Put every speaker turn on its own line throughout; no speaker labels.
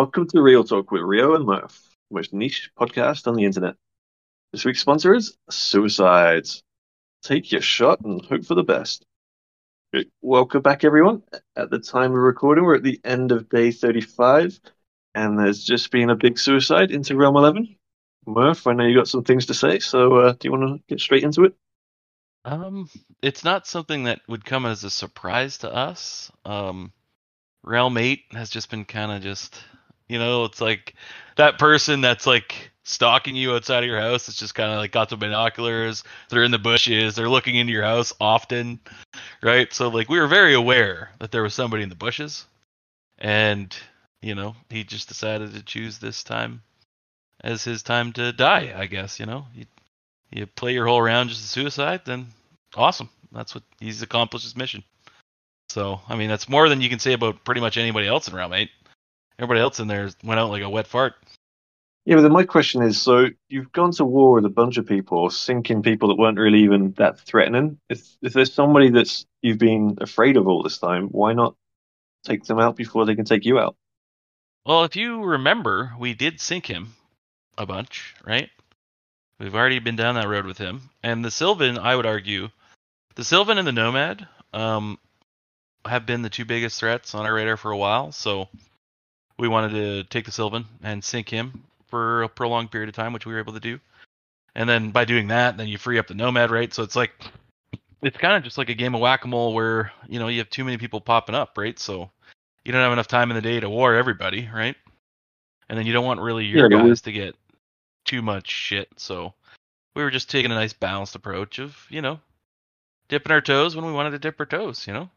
Welcome to Real Talk with Rio and Murph, the most niche podcast on the internet. This week's sponsor is Suicides. Take your shot and hope for the best. Welcome back, everyone. At the time of recording, we're at the end of day 35, and there's just been a big suicide into Realm 11. Murph, I know you got some things to say, so uh, do you want to get straight into it?
Um, it's not something that would come as a surprise to us. Um, Realm 8 has just been kind of just, you know, it's like that person that's like stalking you outside of your house. It's just kind of like got the binoculars. They're in the bushes. They're looking into your house often, right? So like we were very aware that there was somebody in the bushes, and you know he just decided to choose this time as his time to die. I guess you know you you play your whole round just a suicide, then awesome. That's what he's accomplished his mission. So, I mean, that's more than you can say about pretty much anybody else in Realm 8. Everybody else in there went out like a wet fart.
Yeah, but then my question is so you've gone to war with a bunch of people, sinking people that weren't really even that threatening. If, if there's somebody that's you've been afraid of all this time, why not take them out before they can take you out?
Well, if you remember, we did sink him a bunch, right? We've already been down that road with him. And the Sylvan, I would argue, the Sylvan and the Nomad, um, have been the two biggest threats on our radar for a while. So we wanted to take the Sylvan and sink him for a prolonged period of time, which we were able to do. And then by doing that, then you free up the Nomad, right? So it's like it's kind of just like a game of whack-a-mole where you know you have too many people popping up, right? So you don't have enough time in the day to war everybody, right? And then you don't want really your
Yeah,
guys to get too much shit. So we were just taking a nice balanced approach of you know dipping our toes when we wanted to dip our toes, you know.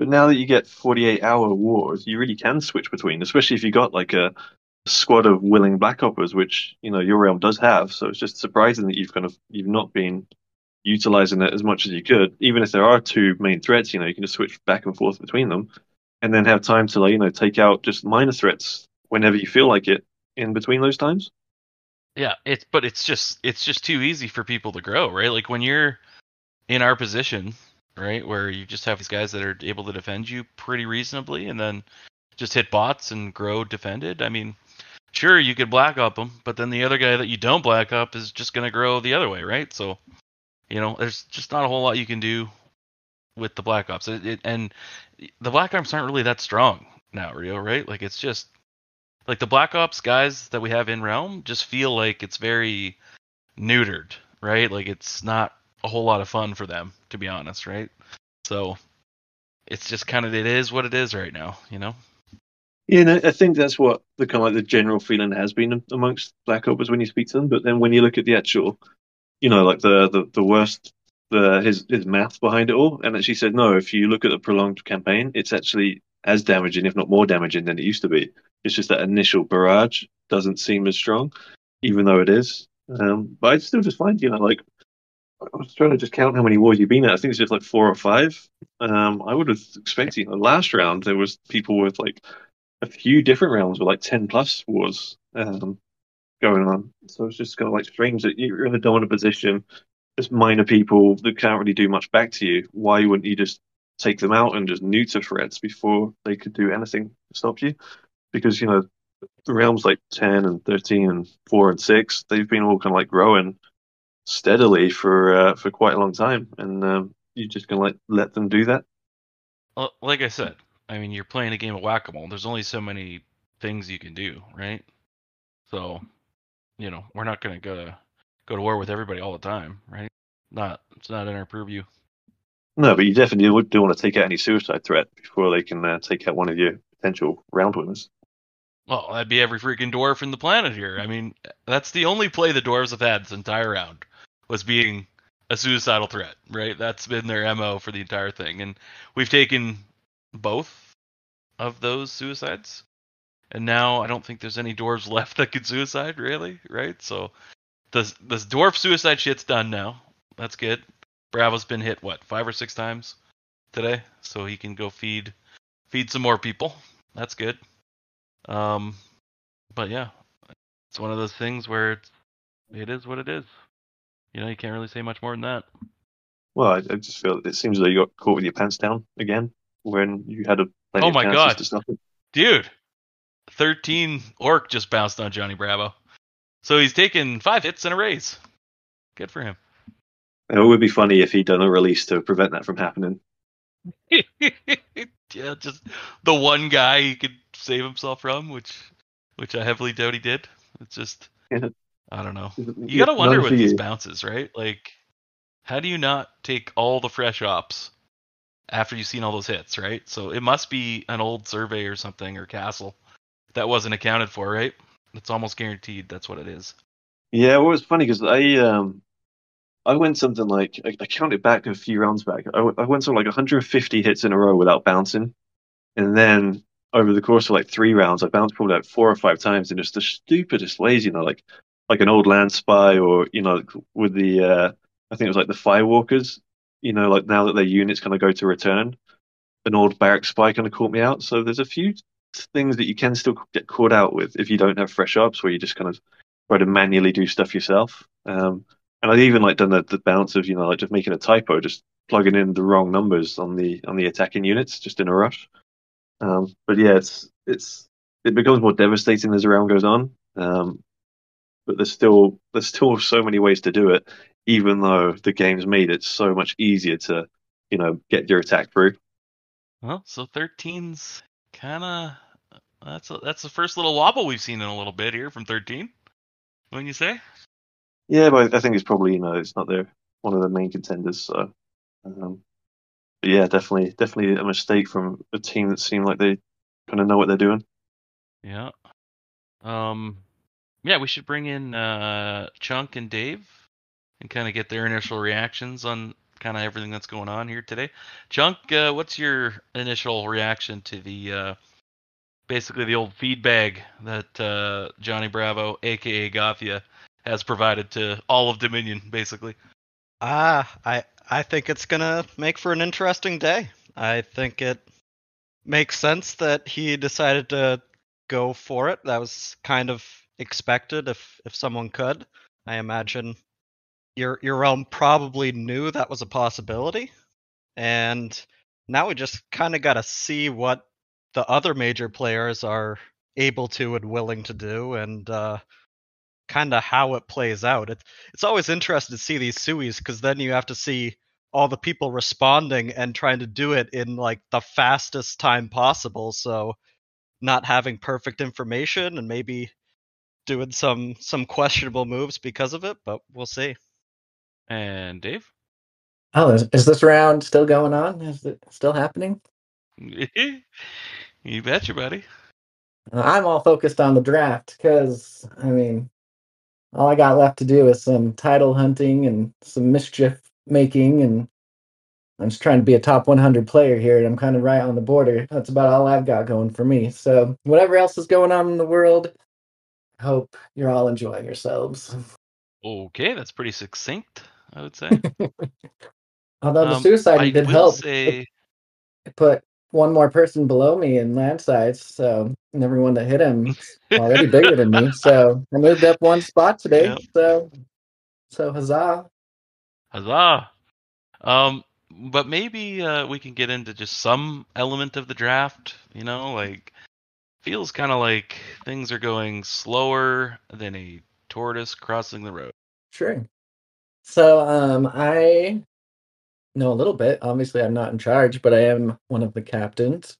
But now that you get 48 hour wars, you really can switch between, especially if you got like a squad of willing black oppers, which you know your realm does have. So it's just surprising that you've kind of you've not been utilizing it as much as you could. Even if there are two main threats, you know you can just switch back and forth between them, and then have time to like you know take out just minor threats whenever you feel like it in between those times.
Yeah, it's but it's just it's just too easy for people to grow, right? Like when you're in our position, right, where you just have these guys that are able to defend you pretty reasonably, and then just hit bots and grow defended. I mean, sure you could black up them, but then the other guy that you don't black up is just gonna grow the other way, right? So, you know, there's just not a whole lot you can do with the black ops, it, it, and the black ops aren't really that strong now, Rio, right? Like it's just like the black ops guys that we have in realm just feel like it's very neutered right like it's not a whole lot of fun for them to be honest right so it's just kind of it is what it is right now you know
Yeah, I think that's what the kind of like the general feeling has been amongst black oppers when you speak to them. But then when you look at the actual, you know, like the the, the worst, the his his math behind it all, and actually said no. If you look at the prolonged campaign, it's actually as damaging, if not more damaging, than it used to be. It's just that initial barrage doesn't seem as strong, even though it is. Um, but I still just find, you know, like I was trying to just count how many wars you've been at. I think it's just like four or five. Um, I would have expected, know, last round there was people with like a few different rounds with like 10 plus wars um, going on. So it's just kind of like strange that you're in a dominant position. There's minor people that can't really do much back to you. Why wouldn't you just take them out and just neuter threats before they could do anything to stop you? Because, you know, the realms like 10 and 13 and 4 and 6, they've been all kind of like growing steadily for uh, for quite a long time. And um, you're just going to like let them do that?
well, like i said i mean you're playing a game of whack-a-mole there's only so many things you can do right so you know we're not going to go to go to war with everybody all the time right not it's not in our purview
No, but you definitely would do want to take out any suicide threat before they can uh, take out one of your potential round winners.
Well, that'd be every freaking dwarf in the planet here. I mean, that's the only play the dwarves have had this entire round was being a suicidal threat, right? That's been their MO for the entire thing. And we've taken both of those suicides. And now I don't think there's any dwarves left that could suicide, really, right? So this dwarf suicide shit's done now. That's good. Bravo's been hit what, five or six times today? So he can go feed feed some more people. That's good. Um, but yeah, it's one of those things where it's, it is what it is. You know, you can't really say much more than that.
Well, I, I just feel it seems like you got caught with your pants down again when you had a
Oh my God.
to stop it.
Dude, 13 orc just bounced on Johnny Bravo. So he's taken five hits and a raise. Good for him.
It would be funny if he'd done a release to prevent that from happening.
yeah, just the one guy he could save himself from, which which I heavily doubt he did. It's just
Yeah.
I don't know. You gotta wonder with these
you.
bounces, right? Like, how do you not take all the fresh ops after you've seen all those hits, right? So it must be an old survey or something or castle that wasn't accounted for, right? It's almost guaranteed that's what it is.
Yeah, well, was funny because I um I went something like I, I counted back a few rounds back. I, w- I went something like 150 hits in a row without bouncing, and then over the course of like three rounds, I bounced probably like four or five times in just the stupidest ways. You know, like like an old land spy, or you know, with the uh I think it was like the firewalkers. You know, like now that their units kind of go to return, an old barrack spy kind of caught me out. So there's a few things that you can still get caught out with if you don't have fresh ops, where you just kind of try to manually do stuff yourself. Um, and I've even like done the, the bounce of you know like just making a typo, just plugging in the wrong numbers on the on the attacking units just in a rush. Um, but yeah, it's it's it becomes more devastating as the round goes on. Um, but there's still there's still so many ways to do it, even though the game's made it so much easier to you know get your attack through.
Well, so 13's kind of that's a, that's the first little wobble we've seen in a little bit here from 13. Wouldn't you say?
Yeah, but I think it's probably you know it's not their one of the main contenders. So, um, but yeah, definitely definitely a mistake from a team that seemed like they kind of know what they're doing.
Yeah. Um. Yeah, we should bring in uh, Chunk and Dave and kind of get their initial reactions on kind of everything that's going on here today. Chunk, uh, what's your initial reaction to the uh, basically the old feed bag that uh, Johnny Bravo, aka Gothia, has provided to all of Dominion, basically?
Ah, I I think it's gonna make for an interesting day. I think it makes sense that he decided to go for it. That was kind of expected if if someone could. I imagine your your realm probably knew that was a possibility. And now we just kind of got to see what the other major players are able to and willing to do and uh kind of how it plays out. It, it's always interesting to see these suies because then you have to see all the people responding and trying to do it in like the fastest time possible. So not having perfect information and maybe doing some some questionable moves because of it, but we'll see.
And Dave?
Oh, is, is this round still going on? Is it still happening?
you betcha, buddy.
Uh, I'm all focused on the draft because, I mean, all I got left to do is some title hunting and some mischief making, and I'm just trying to be a top 100 player here, and I'm kind of right on the border. That's about all I've got going for me. So, whatever else is going on in the world, I hope you're all enjoying yourselves.
Okay, that's pretty succinct, I would say.
Although the
Um,
suicide
I
did help,
say,
it put one more person below me in land size, so and everyone that hit him already bigger than me. So I moved up one spot today.
Yep.
So so huzzah.
huzzah! Um, but maybe uh, we can get into just some element of the draft. You know, like feels kind of like things are going slower than a tortoise crossing the road.
Sure. So um I know a little bit. Obviously I'm not in charge, but I am one of the captains.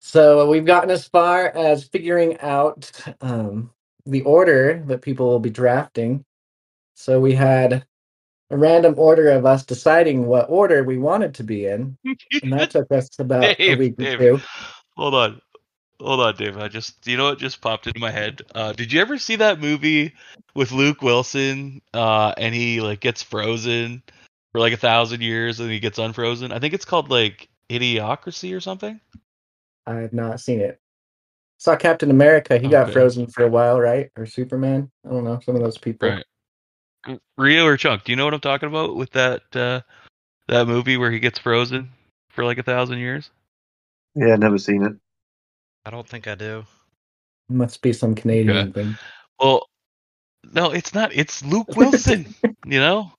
So we've gotten as far as figuring out um the order that people will be drafting. So we had a random order of us deciding what order we wanted to be in. And that took us about a week or
Dave,
two.
hold on. Hold on, Dave. I just, you know what just popped into my head? Uh, did you ever see that movie with Luke Wilson? Uh, and he like gets frozen for like a thousand years, and he gets unfrozen. I think it's called like Idiocracy or something.
I have not seen it. Saw Captain America. He got
Okay.
frozen for a while, right? Or Superman. I don't know. Some of those people.
Right. Rio or Chunk, do you know what I'm talking about with that uh, that movie where he gets frozen for like a thousand years?
Yeah, never seen it.
I don't think I do.
Must be some Canadian
Okay.
thing.
Well, no, it's not. It's Luke Wilson. you know.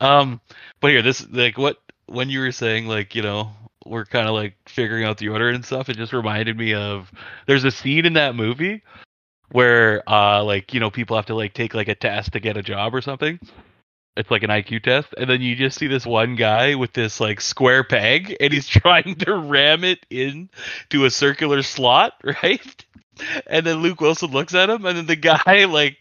Um, but here, this like what when you were saying like you know we're kind of like figuring out the order and stuff, it just reminded me of there's a scene in that movie where uh like you know people have to like take like a test to get a job or something. It's like an IQ test, and then you just see this one guy with this like square peg, and he's trying to ram it in to a circular slot, right? And then Luke Wilson looks at him, and then the guy like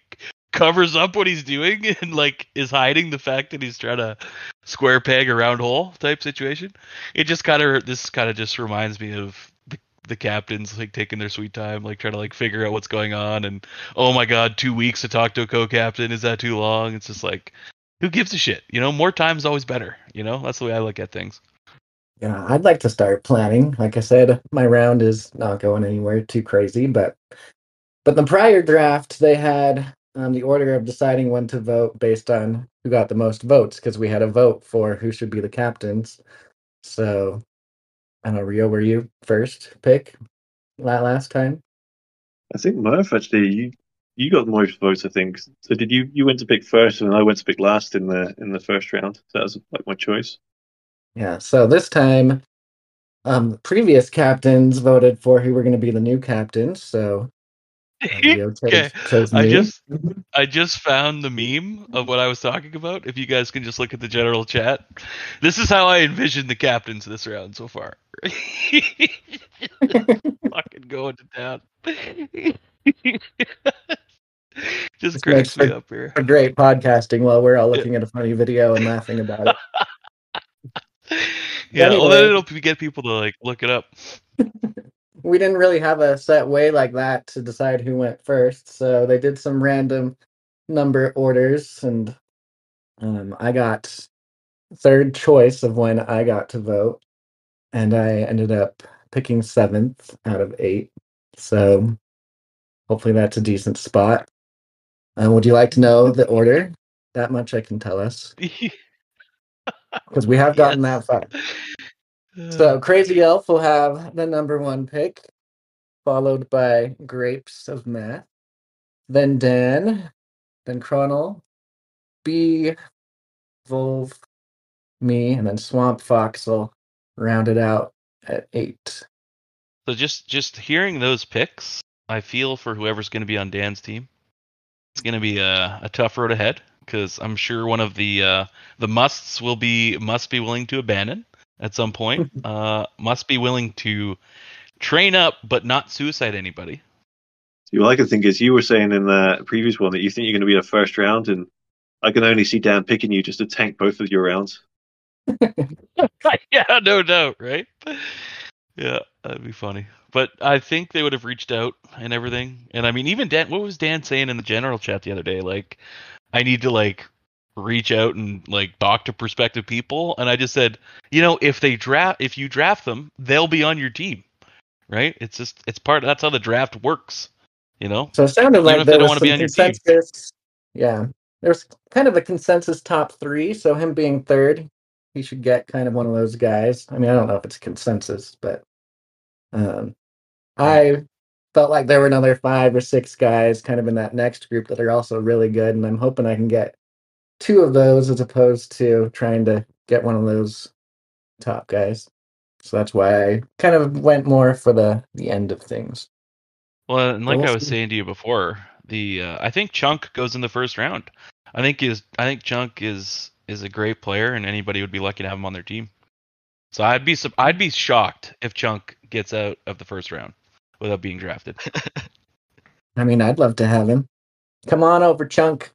covers up what he's doing and like is hiding the fact that he's trying to square peg a round hole type situation. It just kind of this kind of just reminds me of the the captains like taking their sweet time, like trying to like figure out what's going on. And oh my god, two weeks to talk to a co-captain is that too long? It's just like who gives a shit? You know, more time is always better. You know, that's the way I look at things.
Yeah, I'd like to start planning. Like I said, my round is not going anywhere too crazy, but but the prior draft they had um, the order of deciding when to vote based on who got the most votes because we had a vote for who should be the captains. So, I don't know, Rio, were you first pick la- last time?
I think Murph actually you you got the most votes. I think. So did you? You went to pick first, and I went to pick last in the in the first round. So that was like my choice.
Yeah. So this time, um, previous captains voted for who were going to be the new captains. So chose,
Okay,
chose
I just I just found the meme of what I was talking about. If you guys can just look at the general chat, this is how I envision the captains this round so far. Fucking going to town. just cracks me up here.
a great podcasting while we're all looking at a funny video and laughing about it.
Yeah, well then it'll get people to like look it up.
we didn't really have a set way like that to decide who went first, so they did some random number orders, and um, I got third choice of when I got to vote, and I ended up picking seventh out of eight. So hopefully that's a decent spot. Uh, would you like to know the order? That much I can tell us because we have gotten
Yes.
that far. So Crazy Elf will have the number one pick, followed by Grapes of Math, then Dan, then Chronal, B, Volve, me, and then Swamp Fox will round it out at eight.
So just just hearing those picks, I feel for whoever's going to be on Dan's team. It's going to be a, a tough road ahead because I'm sure one of the uh, the musts will be must be willing to abandon at some point. uh, must be willing to train up but not suicide anybody.
See, what I can think is you were saying in the previous one that you think you're going to be in the first round, and I can only see Dan picking you just to tank both of your rounds.
yeah, no doubt, right? Yeah, that'd be funny. But I think they would have reached out and everything. And I mean, even Dan, what was Dan saying in the general chat the other day? Like, I need to like reach out and like talk to prospective people. And I just said, you know, if they draft, if you draft them, they'll be on your team, right? It's just, it's part. That's how the draft works. You know,
So it sounded
Even
like
if they
there
don't
was
wanna
some
be on your team.
consensus. Yeah, there's kind of a consensus top three. So him being third, he should get kind of one of those guys. I mean, I don't know if it's consensus, but um, I felt like there were another five or six guys kind of in that next group that are also really good, and I'm hoping I can get two of those as opposed to trying to get one of those top guys. So that's why I kind of went more for the the end of things.
Well, and like
we'll
I was
see.
saying to you before, the uh, I think Chunk goes in the first round. I think is I think Chunk is is a great player, and anybody would be lucky to have him on their team. So I'd be sup- I'd be shocked if Chunk gets out of the first round without being drafted.
I mean, I'd love to have him. Come on over, Chunk.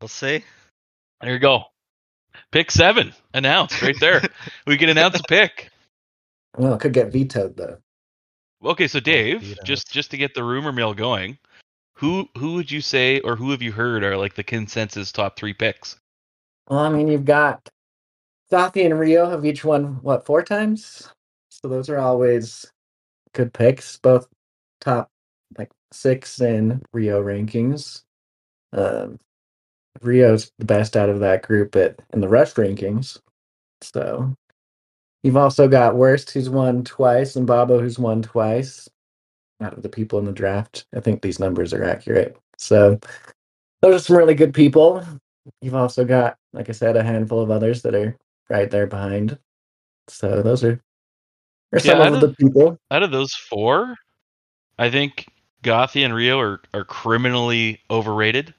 We'll see.
There you go. Pick seven announced right there. we can announce a pick.
Well, it could get vetoed though.
Okay, so Dave, just just to get the rumor mill going, who who would you say or who have you heard are like the consensus top three picks?
Well, I mean, you've got Safi and Rio have each won what four times, so those are always good picks. Both top like six in Rio rankings. Um, Rio's the best out of that group at in the rush rankings. So you've also got Worst, who's won twice, and Babo, who's won twice. Out of the people in the draft, I think these numbers are accurate. So those are some really good people. You've also got, like I said, a handful of others that are right there behind. So those are or some
Yeah, I
of
don't-
the people.
Out of those four, I think Gothi and Rio are, are criminally overrated.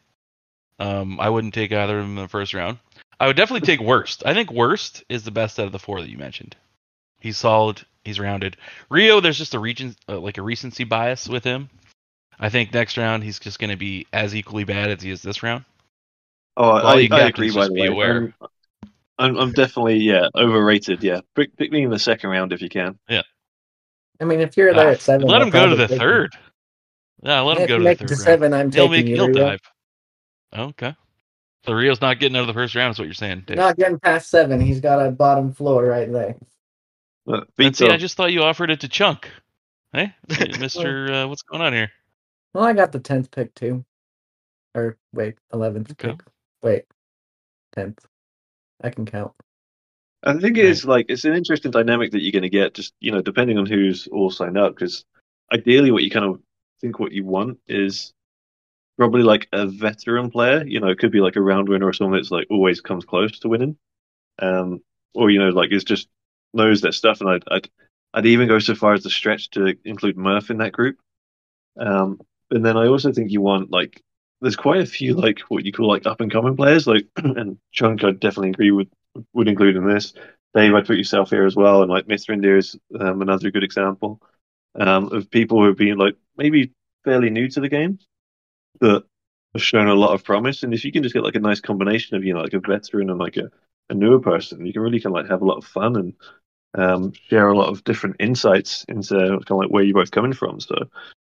Um, I wouldn't take either of them in the first round. I would definitely take Worst. I think Worst is the best out of the four that you mentioned. He's solid. He's rounded. Rio, there's just a region, uh, like a recency bias with him. I think next round he's just going to be as equally bad as he is this round.
Oh,
Well,
I,
you
I agree. By
just
the
be
way,
aware.
I'm, I'm, I'm definitely yeah overrated. Yeah, pick, pick me in the second round if you can. Yeah.
I mean, if you're there
Ah,
at seven,
let him go to the
take you.
third. Yeah, let him go to
make
the
it
third
to
round.
seven, I'm
He'll
taking
make.
you.
He'll dive. Okay. So Rio's not getting out of the first round. Is what you're saying? Dave.
Not getting past seven. He's got a bottom floor right there.
But
And see, I just thought you offered it to Chunk. Hey, Mister, uh, what's going on here?
Well, I got the tenth pick too. Or wait, eleventh
Okay.
pick. Wait, tenth. I can count.
I think it is like it's an interesting dynamic that you're going to get, just you know, depending on who's all signed up. Because ideally, what you kind of think what you want is probably like a veteran player. You know, it could be like a round winner or someone that's like always comes close to winning, um, or you know, like is just knows their stuff. And I'd, I'd I'd even go so far as to stretch to include Murph in that group. Um, and then I also think you want like there's quite a few like what you call like up and coming players, like and Chunk I definitely agree with would include in this. Dave, I'd put yourself here as well, and like Mr. India is um, another good example um, of people who have been like maybe fairly new to the game, that have shown a lot of promise. And if you can just get like a nice combination of you know like a veteran and like a, a newer person, you can really kind of like have a lot of fun and um, share a lot of different insights into kind of like where you're both coming from. So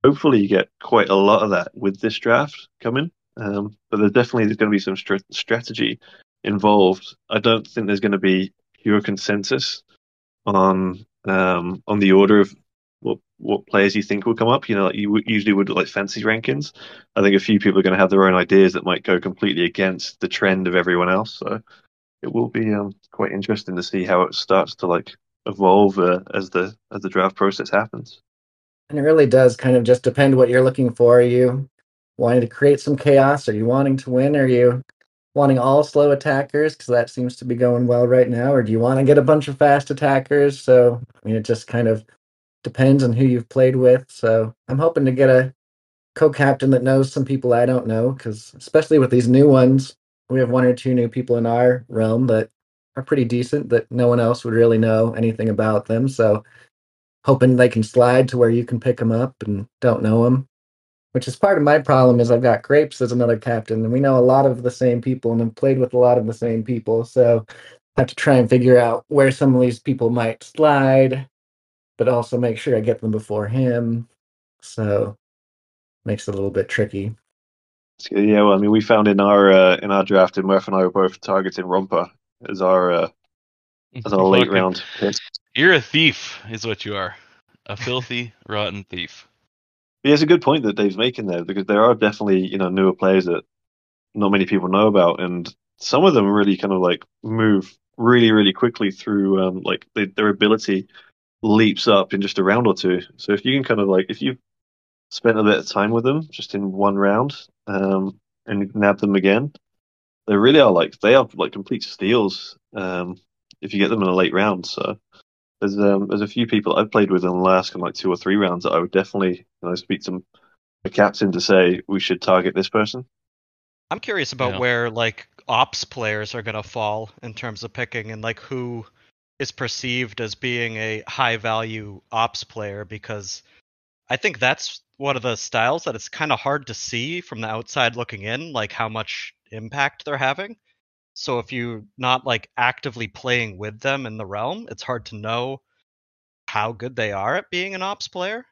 hopefully you get quite a lot of that with this draft coming. Um, but there's definitely there's going to be some str- strategy involved. I don't think there's going to be pure consensus on um, on the order of what what players you think will come up. You know, like you usually would like fancy rankings. I think a few people are going to have their own ideas that might go completely against the trend of everyone else. So it will be um, quite interesting to see how it starts to like evolve uh, as the as the draft process happens.
And it really does kind of just depend what you're looking for. Are you wanting to create some chaos? Are you wanting to win? Are you wanting all slow attackers? Because that seems to be going well right now. Or do you want to get a bunch of fast attackers? So, I mean, it just kind of depends on who you've played with. So, I'm hoping to get a co captain that knows some people I don't know. Because, especially with these new ones, we have one or two new people in our realm that are pretty decent that no one else would really know anything about them. So, hoping they can slide to where you can pick them up and don't know them. Which is part of my problem is I've got Grapes as another captain, and we know a lot of the same people and have played with a lot of the same people. So I have to try and figure out where some of these people might slide, but also make sure I get them before him. So makes it a little bit tricky.
Yeah, well, I mean, we found in our uh, in our draft, and Murph and I were both targeting Romper as our uh, as our late round pick.
You're a thief, is what you are. A filthy, rotten thief.
Yeah, it's a good point that Dave's making there because there are definitely you know newer players that not many people know about, and some of them really kind of like move really really quickly through um, like they, their ability leaps up in just a round or two. So if you can kind of like if you've spent a bit of time with them just in one round um, and nab them again, they really are like they are like complete steals um, if you get them in a late round. So there's um, there's a few people I've played with in the last kind of like two or three rounds that I would definitely you know, speak to the captain to say we should target this person.
I'm curious about
Yeah.
where like ops players are gonna fall in terms of picking and like who is perceived as being a high value ops player because I think that's one of the styles that it's kind of hard to see from the outside looking in, like how much impact they're having. So if you're not like actively playing with them in the realm, it's hard to know how good they are at being an ops player.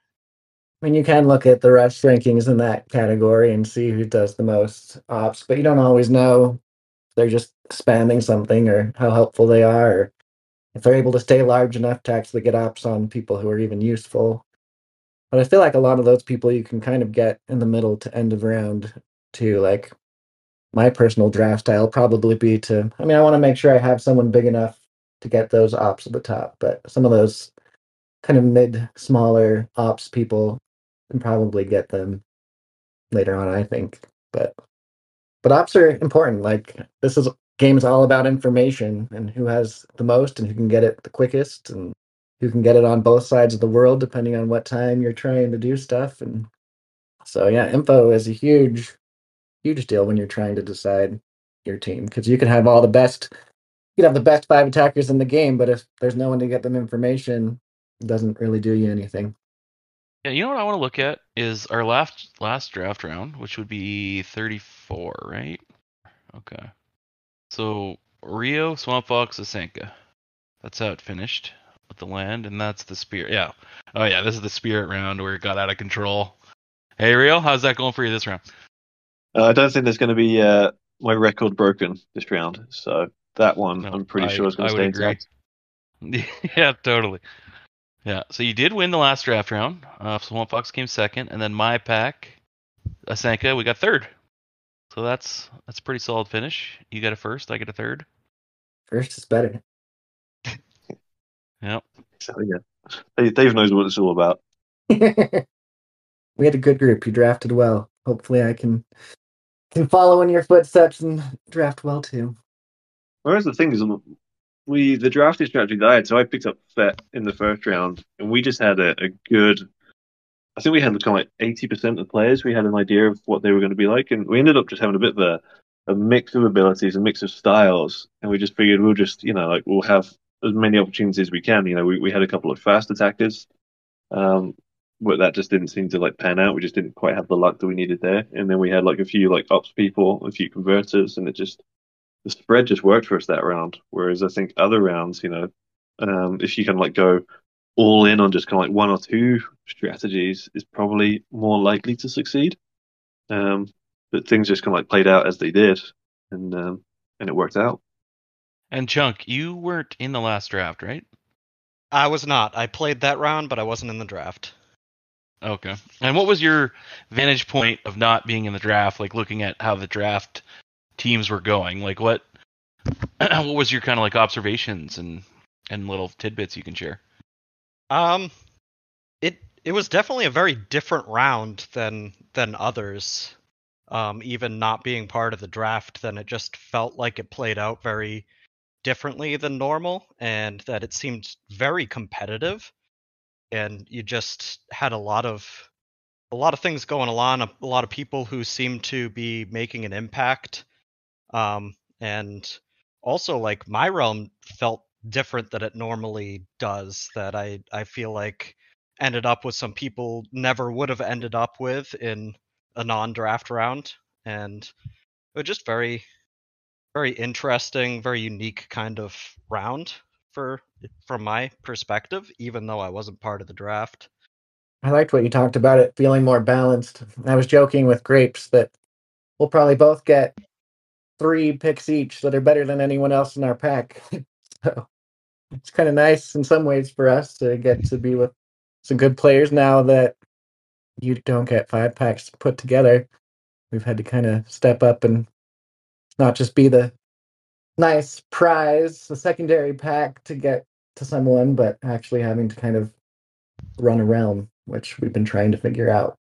I mean, you can look at the refs rankings in that category and see who does the most ops, but you don't always know they're just spamming something or how helpful they are, if they're able to stay large enough to actually get ops on people who are even useful. But I feel like a lot of those people you can kind of get in the middle to end of round too. Like my personal draft style probably be to, I mean, I want to make sure I have someone big enough to get those ops at the top, but some of those kind of mid, smaller ops people can probably get them later on, I think. But but ops are important. Like this is game's all about information and who has the most and who can get it the quickest and who can get it on both sides of the world depending on what time you're trying to do stuff and so yeah info is a huge huge deal when you're trying to decide your team because you can have all the best you can have the best five attackers in the game but if there's no one to get them information it doesn't really do you anything
Yeah, you know what I want to look at is our last last draft round, which would be 34, right? Okay. So Rio, Swamp Fox, Asenka. That's how it finished with the land, and that's the spirit. Yeah. Oh yeah, this is the spirit round where it got out of control. Hey Rio, how's that going for you this round?
Uh, I don't think there's going to be uh, my record broken this round, so that one
No,
I'm pretty
I-
sure is going to stay intact.
yeah, totally. Yeah, so you did win the last draft round. Uh, Swamp Fox came second, and then my pack, Asanka, we got third. So that's that's a pretty solid finish. You got a first, I get a third.
first is better
Yep.
So yeah, Dave, Dave knows what it's all about.
we had a good group you drafted well hopefully i can can follow in your footsteps and draft well too
Whereas the thing is, we the drafting strategy that I had, so I picked up Fet in the first round, and we just had a, a good. I think we had kind of like eighty percent of the players. We had an idea of what they were going to be like, and we ended up just having a bit of a, a mix of abilities, a mix of styles, and we just figured we'll just you know like we'll have as many opportunities as we can. You know, we, we had a couple of fast attackers, um, but that just didn't seem to like pan out. We just didn't quite have the luck that we needed there, and then we had like a few like ops people, a few converters, and it just the spread just worked for us that round. Whereas I think other rounds, you know, um, if you can like go all in on just kind of like one or two strategies, is probably more likely to succeed. Um, but things just kind of like played out as they did, and um, and it worked out.
And Chunk, you weren't in the last draft, right?
I was not. I played that round, but I wasn't in the draft.
Okay. And what was your vantage point of not being in the draft, like looking at how the draft teams were going? Like what what was your kind of like observations and and little tidbits you can share?
Um, it it was definitely a very different round than than others. Um, even not being part of the draft, then it just felt like it played out very differently than normal, and that it seemed very competitive. And you just had a lot of a lot of things going on, a, a lot of people who seemed to be making an impact. Um, and also like my realm felt different than it normally does that I I feel like ended up with some people never would have ended up with in a non-draft round and it was just very very interesting, very unique kind of round for from my perspective even though I wasn't part of the draft.
I liked what you talked about it feeling more balanced. I was joking with Grapes that we'll probably both get three picks each that are better than anyone else in our pack. so it's kind of nice in some ways for us to get to be with some good players now that you don't get five packs put together. We've had to kind of step up and not just be the nice prize, the secondary pack to get to someone, but actually having to kind of run a realm, which we've been trying to figure out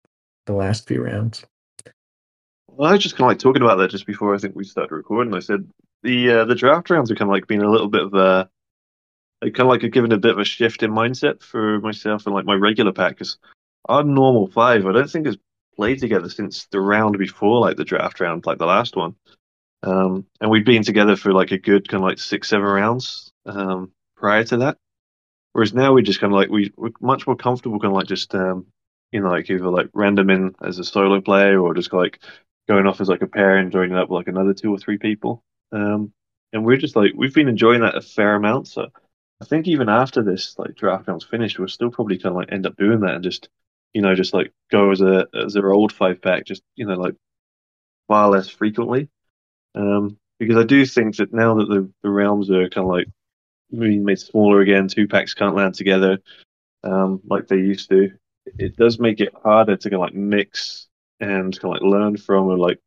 the last few rounds.
Well, I was just kind of like talking about that just before I think we started recording. I said the uh, the draft rounds are kind of like being a little bit of a kind of like given a bit of a shift in mindset for myself and like my regular pack because our normal five I don't think has played together since the round before like the draft round like the last one. Um, and we'd been together for like a good kind of like six seven rounds um, prior to that. Whereas now we're just kind of like we we're much more comfortable kind of like just um, you know like either like random in as a solo player or just like going off as like a pair and joining up with like another two or three people. Um, and we're just like we've been enjoying that a fair amount. So I think even after this like draft round's finished, we'll still probably kind of like end up doing that and just you know just like go as a as our old five pack, just you know like far less frequently. Um, because I do think that now that the the realms are kind of like being made smaller again, two packs can't land together um, like they used to. It does make it harder to kind of like mix and kind of like learn from and like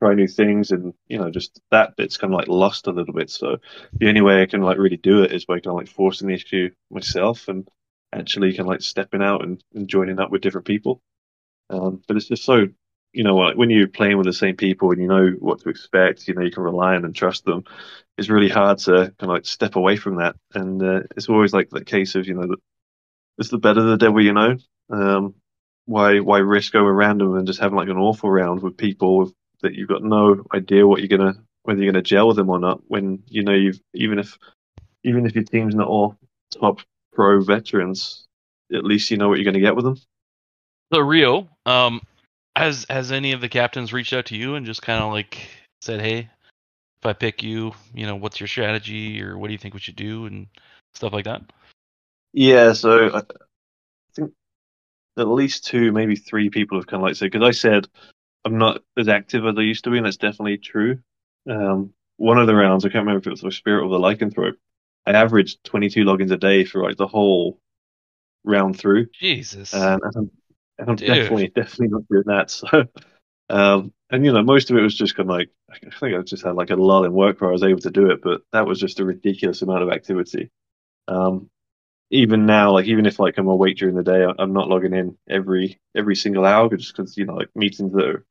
try new things and you know just that bit's kind of like lost a little bit so the only way i can like really do it is by kind of like forcing the issue myself and actually kind of like stepping out and, and joining up with different people um, but it's just so you know, when you're playing with the same people and you know what to expect, you know, you can rely on and trust them. It's really hard to kind of like step away from that, and uh, it's always like the case of you know, it's the better the devil you know. Um, why why risk over random and just having like an awful round with people that you've got no idea what you're gonna whether you're gonna gel with them or not when you know you've even if even if your team's not all top pro veterans, at least you know what you're gonna get with them.
So Rio, um, has has any of the captains reached out to you and just kind of like said, hey, if I pick you, you know, what's your strategy or what do you think we should do and stuff like that?
Yeah, so I think at least two, maybe three people have kind of like said because I said I'm not as active as I used to be, and that's definitely true. Um, one of the rounds, I can't remember if it was the Spirit or the Lycanthrope, I averaged 22 logins a day for like the whole round through.
Jesus.
And I'm
Dude.
definitely, definitely not doing that. So, um, and you know, most of it was just kind of like, I think I just had like a lull in work where I was able to do it, but that was just a ridiculous amount of activity. Um, even now, like even if like I'm awake during the day, I'm not logging in every every single hour just because you know like meetings that are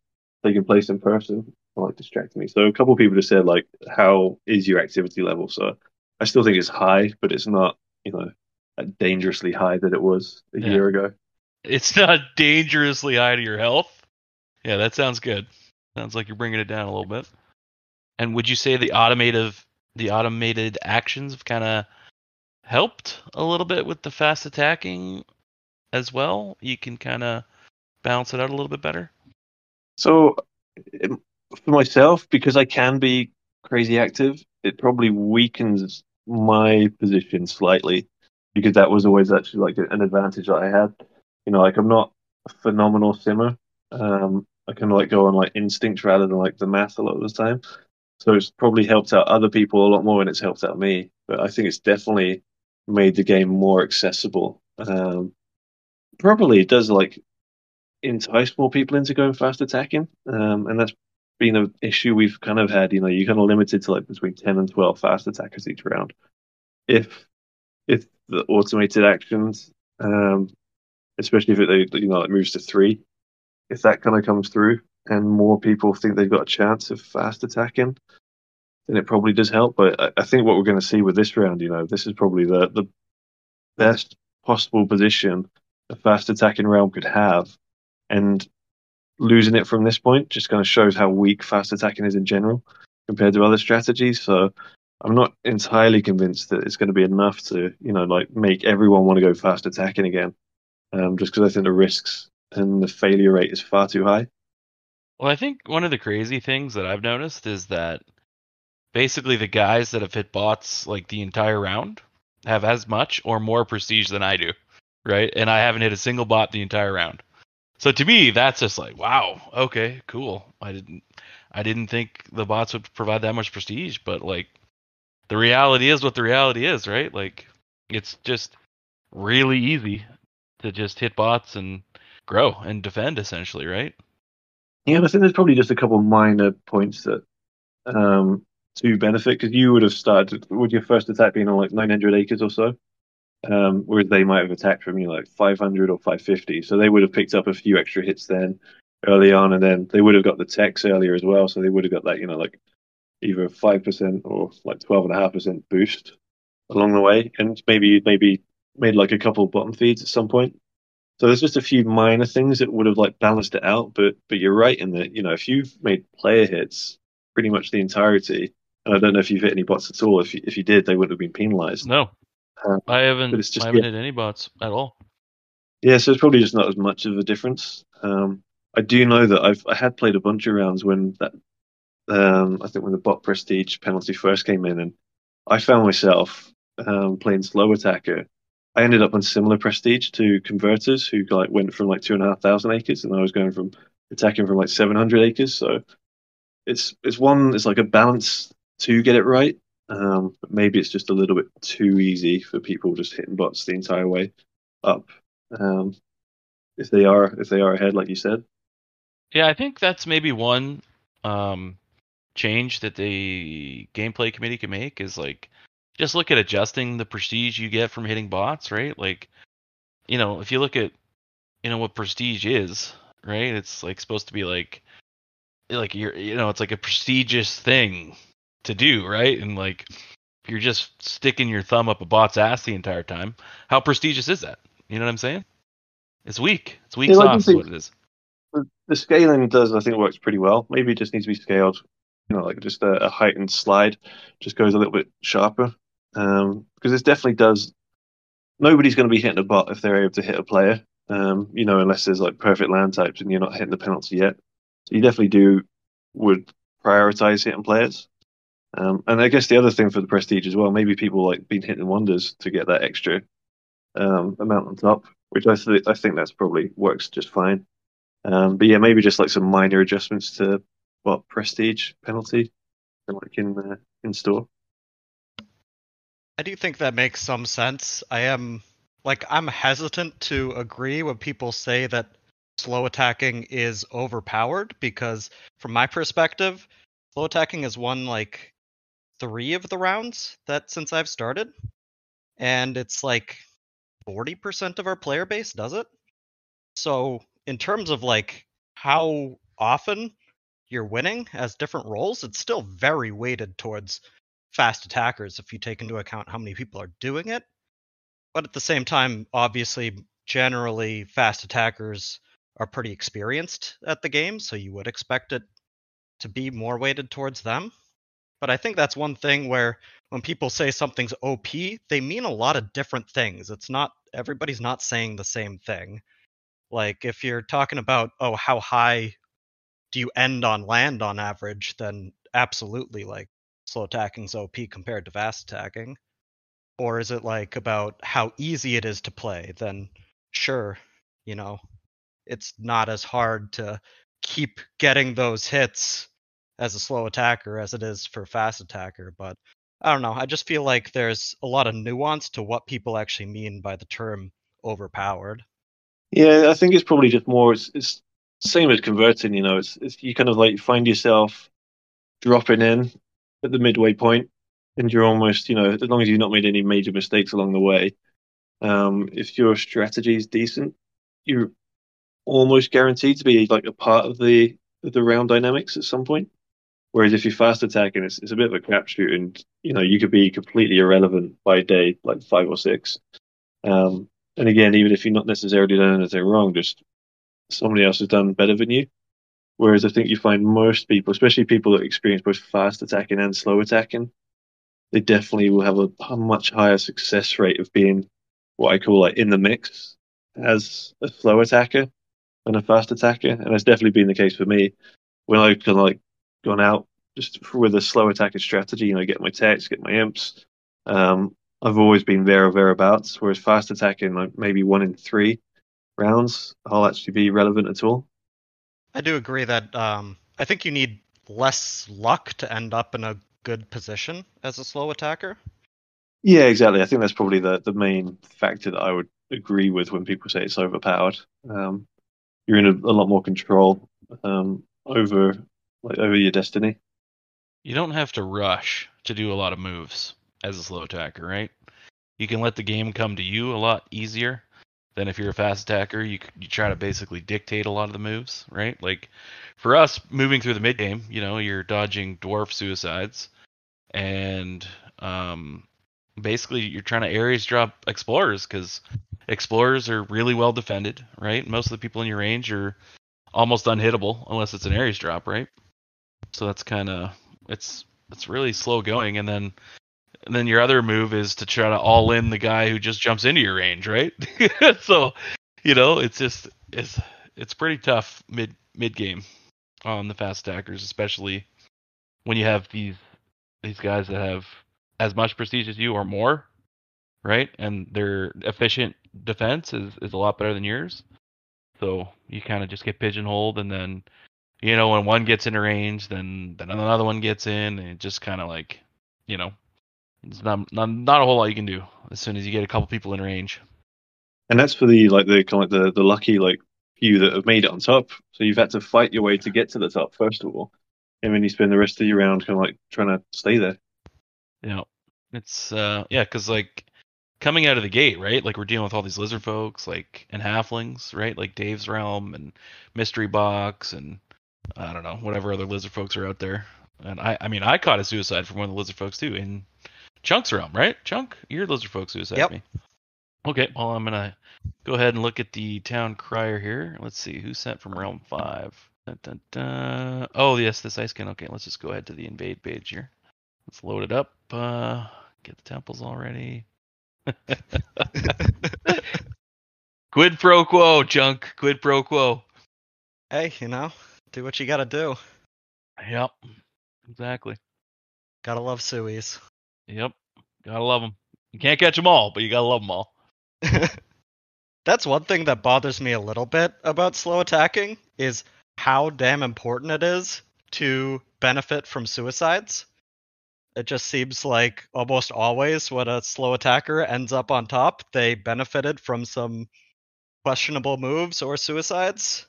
taking place in person are like distracting me. So a couple of people just said like, how is your activity level? So I still think it's high, but it's not you know dangerously high that it was a
Yeah.
year ago.
It's not dangerously high to your health. Yeah, that sounds good. Sounds like you're bringing it down a little bit. And would you say the automated the automated actions have kind of helped a little bit with the fast attacking as well? You can kind of balance it out a little bit better.
So for myself, because I can be crazy active, it probably weakens my position slightly because that was always actually like an advantage that I had. You know, like I'm not a phenomenal simmer. Um, I of like go on like instinct rather than like the math a lot of the time. So it's probably helped out other people a lot more than it's helped out me. But I think it's definitely made the game more accessible. Um, probably it does like entice more people into going fast attacking, um, and that's been an issue we've kind of had. You know, you're kind of limited to like between ten and twelve fast attackers each round. If if the automated actions, um, especially if it you know it moves to three, if that kind of comes through and more people think they've got a chance of fast attacking, then it probably does help. But I, I think what we're going to see with this round, you know, this is probably the the best possible position a fast attacking realm could have, and losing it from this point just kind of shows how weak fast attacking is in general compared to other strategies. So I'm not entirely convinced that it's going to be enough to, you know, like make everyone want to go fast attacking again. Um, just because I think the risks and the failure rate is far too high.
Well, I think one of the crazy things that I've noticed is that basically the guys that have hit bots like the entire round have as much or more prestige than I do, right? And I haven't hit a single bot the entire round. So to me, that's just like, wow, okay, cool. I didn't I didn't think the bots would provide that much prestige, but like the reality is what the reality is, right? Like it's just really easy to just hit bots and grow and defend essentially, right?
Yeah, I think there's probably just a couple minor points that um, to benefit because you would have started with your first attack being on like 900 acres or so, um, whereas they might have attacked from you know, like 500 or 550. So they would have picked up a few extra hits then early on, and then they would have got the techs earlier as well. So they would have got that you know like either five percent or like 12 and a half percent boost along the way, and maybe maybe made like a couple bottom feeds at some point. So there's just a few minor things that would have like balanced it out, but but you're right in that you know if you've made player hits pretty much the entirety, and I don't know if you've hit any bots at all. If you, if you did, they wouldn't have been penalised.
No,
Um,
I haven't.
just-
I haven't
yeah.
hit any bots at all.
Yeah, so it's probably just not as much of a difference. Um, I do know that I've I had played a bunch of rounds when that um, I think when the bot prestige penalty first came in, and I found myself um, playing slow attacker. I ended up on similar prestige to converters who like went from like two and a half thousand acres, and I was going from attacking from like seven hundred acres. So it's it's one it's like a balance to get it right. Um, but maybe it's just a little bit too easy for people just hitting bots the entire way up. Um, if they are if they are ahead, like you said.
Yeah, I think that's maybe one um, change that the gameplay committee can make is like just look at adjusting the prestige you get from hitting bots, right? Like, you know, if you look at you know what prestige is, right? It's like supposed to be like like you're you know it's like a prestigious thing to do, right? And like if you're just sticking your thumb up a bot's ass the entire time, how prestigious is that? You know what I'm saying? It's weak. It's weak
Yeah,
sauce.
think-
what it is.
The, the scaling does, I think, works pretty well. Maybe it just needs to be scaled, you know, like just a, a heightened slide, just goes a little bit sharper. Um, because this definitely does. Nobody's going to be hitting a bot if they're able to hit a player. Um, you know, unless there's like perfect land types and you're not hitting the penalty yet. So you definitely do would prioritize hitting players. Um, and I guess the other thing for the prestige as well, maybe people like been hitting wonders to get that extra um, amount on top, which I, th- I think that's probably works just fine. Um, but yeah, maybe just like some minor adjustments to what prestige penalty, like in uh, in store.
I do think that makes some sense. I am like I'm hesitant to agree when people say that slow attacking is overpowered because from my perspective, slow attacking has won like 3 of the rounds that since I've started and it's like 40% of our player base does it. So, in terms of like how often you're winning as different roles, it's still very weighted towards fast attackers if you take into account how many people are doing it. But at the same time, obviously, generally, fast attackers are pretty experienced at the game, so you would expect it to be more weighted towards them. But I think that's one thing where when people say something's OP, they mean a lot of different things. It's not everybody's not saying the same thing. Like if you're talking about, oh, how high do you end on land on average, then absolutely like slow attacking's OP compared to fast attacking? Or is it like about how easy it is to play? Then sure, you know, it's not as hard to keep getting those hits as a slow attacker as it is for fast attacker, but I don't know. I just feel like there's a lot of nuance to what people actually mean by the term overpowered.
Yeah, I think it's probably just more. It's, it's same as converting. You know, it's, it's you kind of like find yourself dropping in at the midway point, and you're almost, you know, as long as you've not made any major mistakes along the way, um, if your strategy is decent, you're almost guaranteed to be like a part of the of the round dynamics at some point. Whereas if you're fast attacking, it's, it's a bit of a crapshoot, and you know you could be completely irrelevant by day like five or six. Um, and again, even if you're not necessarily done anything wrong, just somebody else has done better than you. Whereas I think you find most people, especially people that experience both fast attacking and slow attacking, they definitely will have a, a much higher success rate of being what I call like in the mix as a slow attacker than a fast attacker. And that's definitely been the case for me when I've kind of like gone out just with a slow attacking strategy, you know, get my techs, get my imps. Um, I've always been there or thereabouts, whereas fast attacking, like maybe one in three rounds, I'll actually be relevant at all.
I do agree that um, I think you need less luck to end up in a good position as a slow attacker.
Yeah, exactly. I think that's probably the, the main factor that I would agree with when people say it's overpowered. Um, you're in a, a lot more control um, over like over your destiny.
You don't have to rush to do a lot of moves as a slow attacker, right? You can let the game come to you a lot easier than if you're a fast attacker. You you try to basically dictate a lot of the moves, right? Like for us, moving through the mid game, you know, you're dodging dwarf suicides, and um, basically you're trying to areas drop explorers because explorers are really well defended, right? Most of the people in your range are almost unhittable unless it's an areas drop, right? So that's kind of it's it's really slow going, and then and then your other move is to try to all in the guy who just jumps into your range, right? so you know it's just it's it's pretty tough mid mid game on the fast attackers, especially when you have these these guys that have as much prestige as you or more, right? And their efficient defense is is a lot better than yours. So you kind of just get pigeonholed, and then you know when one gets into range, then then another one gets in, and it just kind of like you know it's not, not not a whole lot you can do as soon as you get a couple people in range.
And that's for the like the kind of the, the lucky like few that have made it on top. So you've had to fight your way to get to the top first of all, and then you spend the rest of your round kind of like trying to stay there.
You know, it's uh yeah, because like coming out of the gate, right? Like we're dealing with all these lizard folks, like and halflings, right? Like Dave's realm and mystery box and I don't know whatever other lizard folks are out there. And I, I mean, I caught a suicide from one of the lizard folks too in Chunk's realm, right? Chunk, you're lizard folk suicide
Yep.
me. Okay, well I'm gonna go ahead and look at the town crier here. Let's see who sent from realm five. Dun, dun, dun. Oh yes, this ice skin. Okay, let's just go ahead to the invade page here. Let's load it up. Uh, get the temples already. Quid pro quo, Chunk. Quid pro quo.
hey, you know, do what you gotta do.
Yep. Exactly.
Gotta love Suies.
Yep. Gotta love them. You can't catch them all, but you gotta love them all.
That's one thing that bothers me a little bit about slow attacking is how damn important it is to benefit from suicides. It just seems like almost always when a slow attacker ends up on top, they benefited from some questionable moves or suicides.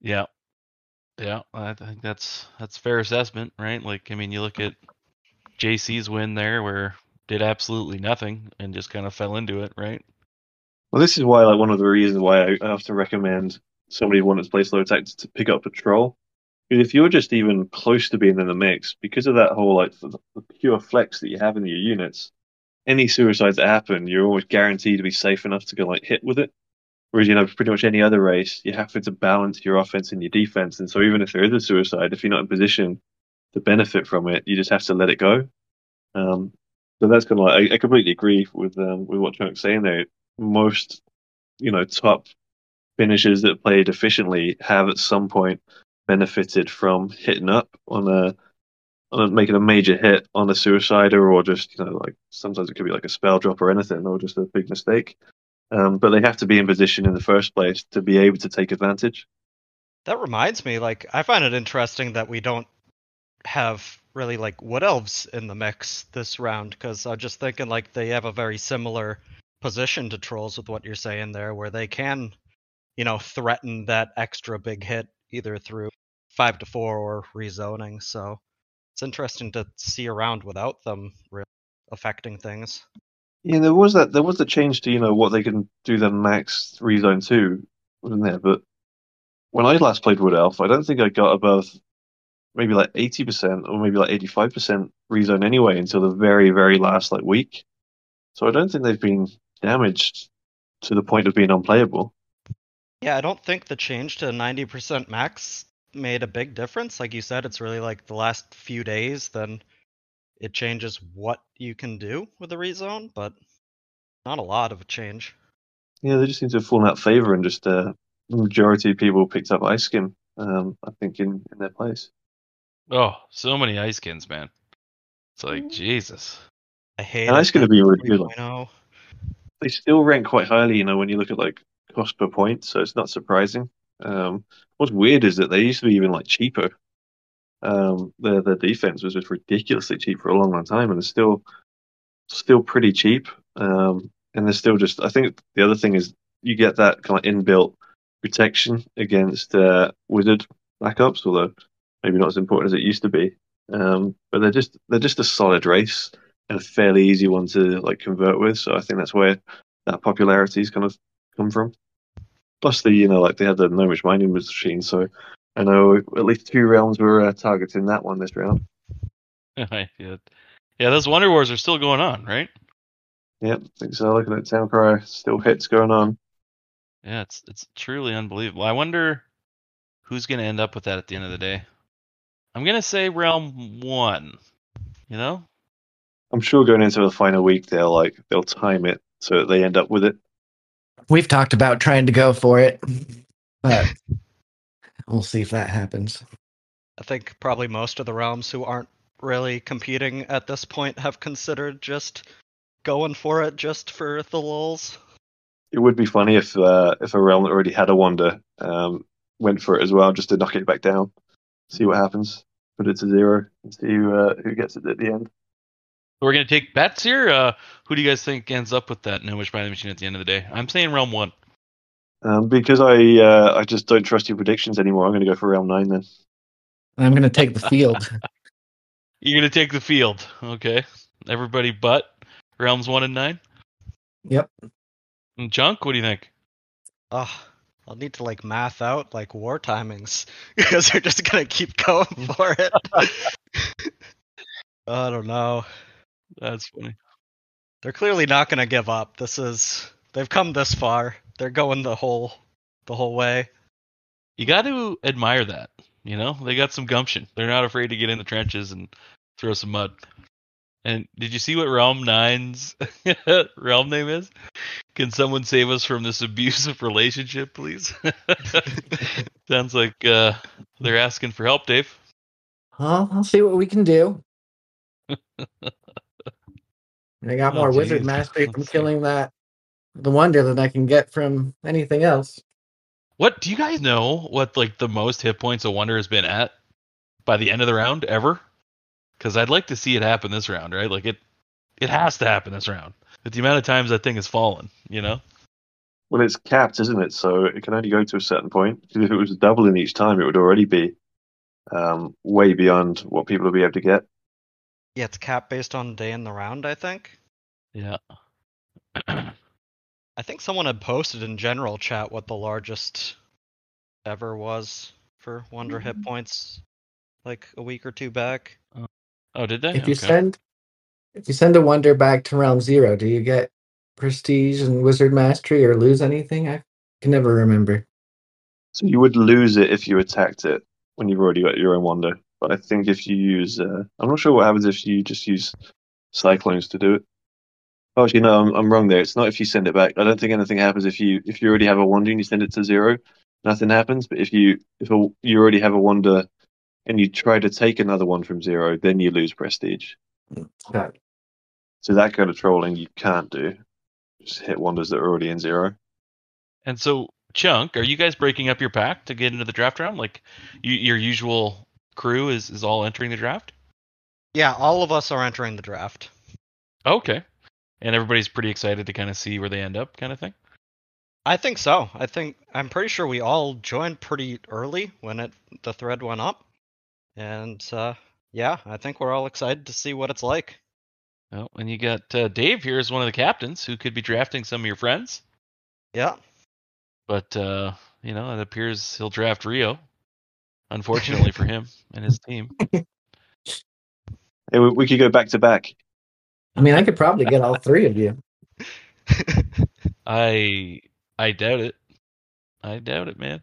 Yeah. Yeah, I think that's that's a fair assessment, right? Like, I mean, you look at JC's win there, where did absolutely nothing and just kind of fell into it, right?
Well, this is why, like, one of the reasons why I, I often recommend somebody who wants to play slow attack to pick up patrol. Because if you're just even close to being in the mix, because of that whole like the pure flex that you have in your units, any suicides that happen, you're always guaranteed to be safe enough to go like hit with it. Whereas you know pretty much any other race, you have to balance your offense and your defense, and so even if there is a suicide, if you're not in position to benefit from it, you just have to let it go. Um, so that's kind of like I, I completely agree with um, with what Chunk's saying there. Most you know top finishers that played efficiently have at some point benefited from hitting up on a on a, making a major hit on a suicider or just you know like sometimes it could be like a spell drop or anything or just a big mistake. Um, but they have to be in position in the first place to be able to take advantage.
That reminds me, like, I find it interesting that we don't have really like wood elves in the mix this round because I'm just thinking like they have a very similar position to trolls with what you're saying there, where they can, you know, threaten that extra big hit either through five to four or rezoning. So it's interesting to see around without them really affecting things.
Yeah, there was that. There was the change to you know what they can do the max rezone two, wasn't there? But when I last played Wood Elf, I don't think I got above maybe like eighty percent or maybe like eighty five percent rezone anyway until the very very last like week. So I don't think they've been damaged to the point of being unplayable.
Yeah, I don't think the change to 90% max made a big difference. Like you said, it's really like the last few days, then it changes what you can do with the rezone, but not a lot of a change.
Yeah, they just seem to have fallen out of favor and just uh, the majority of people picked up Ice Skin. Um, I think in, in their place.
Oh, so many ice skins, man. It's like Jesus.
I hate
And
it
it's going to be really good.
3.0.
They still rank quite highly, you know, when you look at like cost per point, so it's not surprising. Um, what's weird is that they used to be even like cheaper. Um, their their defense was just ridiculously cheap for a long, long time, and it's still still pretty cheap. Um, and they're still just I think the other thing is you get that kind of inbuilt protection against uh, wizard backups, although maybe not as important as it used to be. Um, but they're just they're just a solid race and a fairly easy one to like convert with. So I think that's where that popularity's kind of come from. Plus the you know like they had the gnomish mining machine, so I know at least two realms were uh, targeting that one this round.
yeah. yeah, those Wonder Wars are still going on, right?
Yep, I think so. Looking at Town Crier, still hits going on.
Yeah, it's it's truly unbelievable. I wonder who's going to end up with that at the end of the day. I'm going to say Realm 1. You know?
I'm sure going into the final week they'll like they'll time it so that they end up with it.
We've talked about trying to go for it, but we'll see if that happens.
I think probably most of the realms who aren't really competing at this point have considered just going for it just for the lulls.
It would be funny if uh, if a realm that already had a wonder um, went for it as well, just to knock it back down, see what happens, put it to zero, and see who, uh, who gets it at the end.
We're going to take bets here. Uh, who do you guys think ends up with that Gnomish mining machine at the end of the day? I'm saying Realm 1.
Um, because I uh, I just don't trust your predictions anymore. I'm going to go for realm nine then.
I'm going to take the field.
You're going to take the field. Okay. Everybody but Realms 1 and 9?
Yep.
And Chunk, what do you think?
Ugh, I'll need to like math out like war timings because they're just gonna keep going for it. I don't know.
That's funny.
They're clearly not gonna give up. This is they've come this far. They're going the whole the whole way.
You got to admire that. You know, they got some gumption. They're not afraid to get in the trenches and throw some mud. And did you see what Realm Nine's realm name is? Can someone save us from this abusive relationship, please? Sounds like uh, they're asking for help, Dave.
Well, I'll see what we can do. I got
Oh,
more wizard
geez.
mastery from killing that the wonder than I can get from anything else.
What do you guys know? What like the most hit points a wonder has been at by the end of the round ever? Because I'd like to see it happen this round, right? Like it, it has to happen this round. With the amount of times that thing has fallen, you know.
Well, it's capped, isn't it? So it can only go to a certain point. If it was doubling each time, it would already be um, way beyond what people will be able to get.
Yeah, it's capped based on day in the round, I think.
Yeah.
I think someone had posted in general chat what the largest ever was for Wonder hit points like a week or two back.
Oh, did they?
If you
Okay.
send if you send a wonder back to realm zero, do you get prestige and wizard mastery or lose anything? I can never remember.
So you would lose it if you attacked it when you've already got your own wonder. But I think if you use, uh, I'm not sure what happens if you just use cyclones to do it. Oh, actually, no, I'm, I'm wrong there. It's not if you send it back. I don't think anything happens if you if you already have a wonder and you send it to zero, nothing happens. But if you if a, you already have a wonder and you try to take another one from zero, then you lose prestige.
Mm, Got it.
So that kind of trolling you can't do. Just hit wonders that are already in zero.
And so, Chunk, are you guys breaking up your pack to get into the draft round? Like, you, your usual crew is is all entering the draft?
Yeah, all of us are entering the draft.
Okay. And everybody's pretty excited to kind of see where they end up, kind of thing.
I think so. I think I'm pretty sure we all joined pretty early when it the thread went up. And uh yeah, I think we're all excited to see what it's like.
Well, and you got uh, Dave here as one of the captains who could be drafting some of your friends,
Yeah.
but uh, you know it appears he'll draft Rio. Unfortunately for him and his team.
Hey, we, we could go back to back.
I mean, I could probably get all three of you.
I I doubt it. I doubt it, man.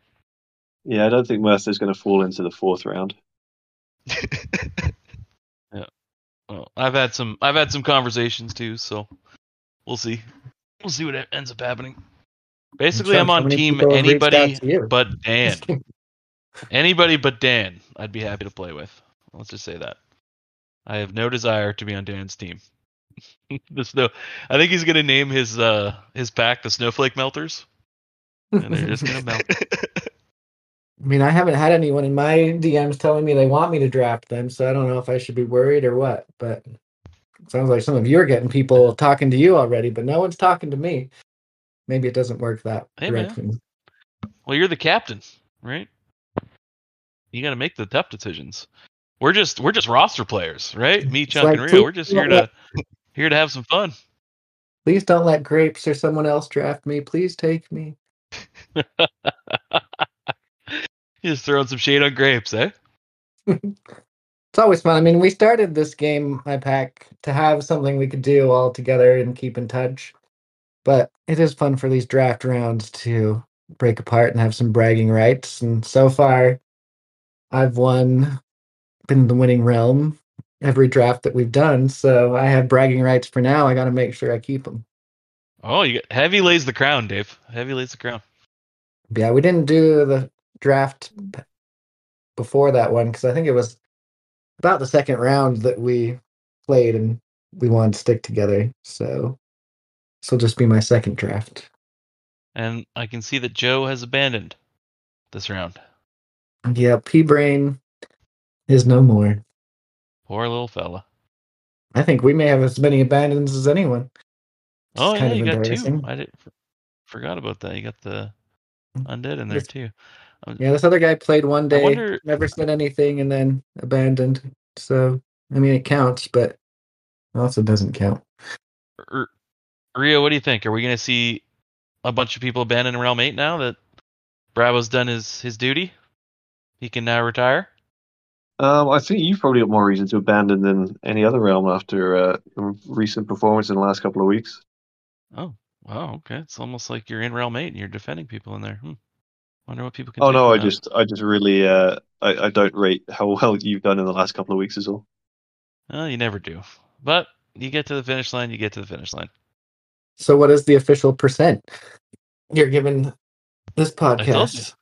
Yeah, I don't think Mercer's going to fall into the fourth round.
Well, I've had some I've had some conversations too, so we'll see. We'll see what ends up happening. Basically, I'm on team
people have reached out
anybody but Dan. Anybody but Dan, I'd be happy to play with. Let's just say that. I have no desire to be on Dan's team. the snow. I think he's gonna name his uh his pack the Snowflake Melters, and they're just gonna melt.
I mean, I haven't had anyone in my DMs telling me they want me to draft them, so I don't know if I should be worried or what. But it sounds like some of you are getting people talking to you already, but no one's talking to me. Maybe it doesn't work that
Hey, man. Well, you're the captain, right? You got to make the tough decisions. We're just we're just roster players, right? Me,
It's
Chunk,
like
and Rio. We're just here to here to have some fun.
Please don't let grapes or someone else draft me. Please take me.
You just throwing some shade on grapes, eh?
It's always fun. I mean, we started this game, my pack, to have something we could do all together and keep in touch. But it is fun for these draft rounds to break apart and have some bragging rights. And so far, I've won, been in the winning realm every draft that we've done. So I have bragging rights for now. I got to make sure I keep them.
Oh, you got heavy lays the crown, Dave. Heavy lays the crown.
Yeah, we didn't do the draft mm. p- before that one because I think it was about the second round that we played and we wanted to stick together. So this will just be my second draft.
And I can see that Joe has abandoned this round.
Yeah, P Brain is no more.
Poor little fella.
I think we may have as many abandons as anyone. It's
Oh yeah,
kind of
you got two. I did forgot about that. You got the mm. undead in there
Yes.
too.
Yeah, this other guy played one day,
wonder-
never said anything, and then abandoned. So I mean, it counts, but it also doesn't count.
Er, Rio, what do you think? Are we going to see a bunch of people abandon Realm 8 now that Bravo's done his, his duty? He can now retire?
Um, I think you've probably got more reason to abandon than any other realm after uh, recent performance in the last couple of weeks.
Oh, wow. Okay. It's almost like you're in Realm 8 and you're defending people in there. Hmm. Wonder what people can
Oh no, I
that.
just I just really uh, I, I don't rate how well you've done in the last couple of weeks is all.
Well, you never do. But you get to the finish line, you get to the finish line.
So, what is the official percent you're giving this podcast?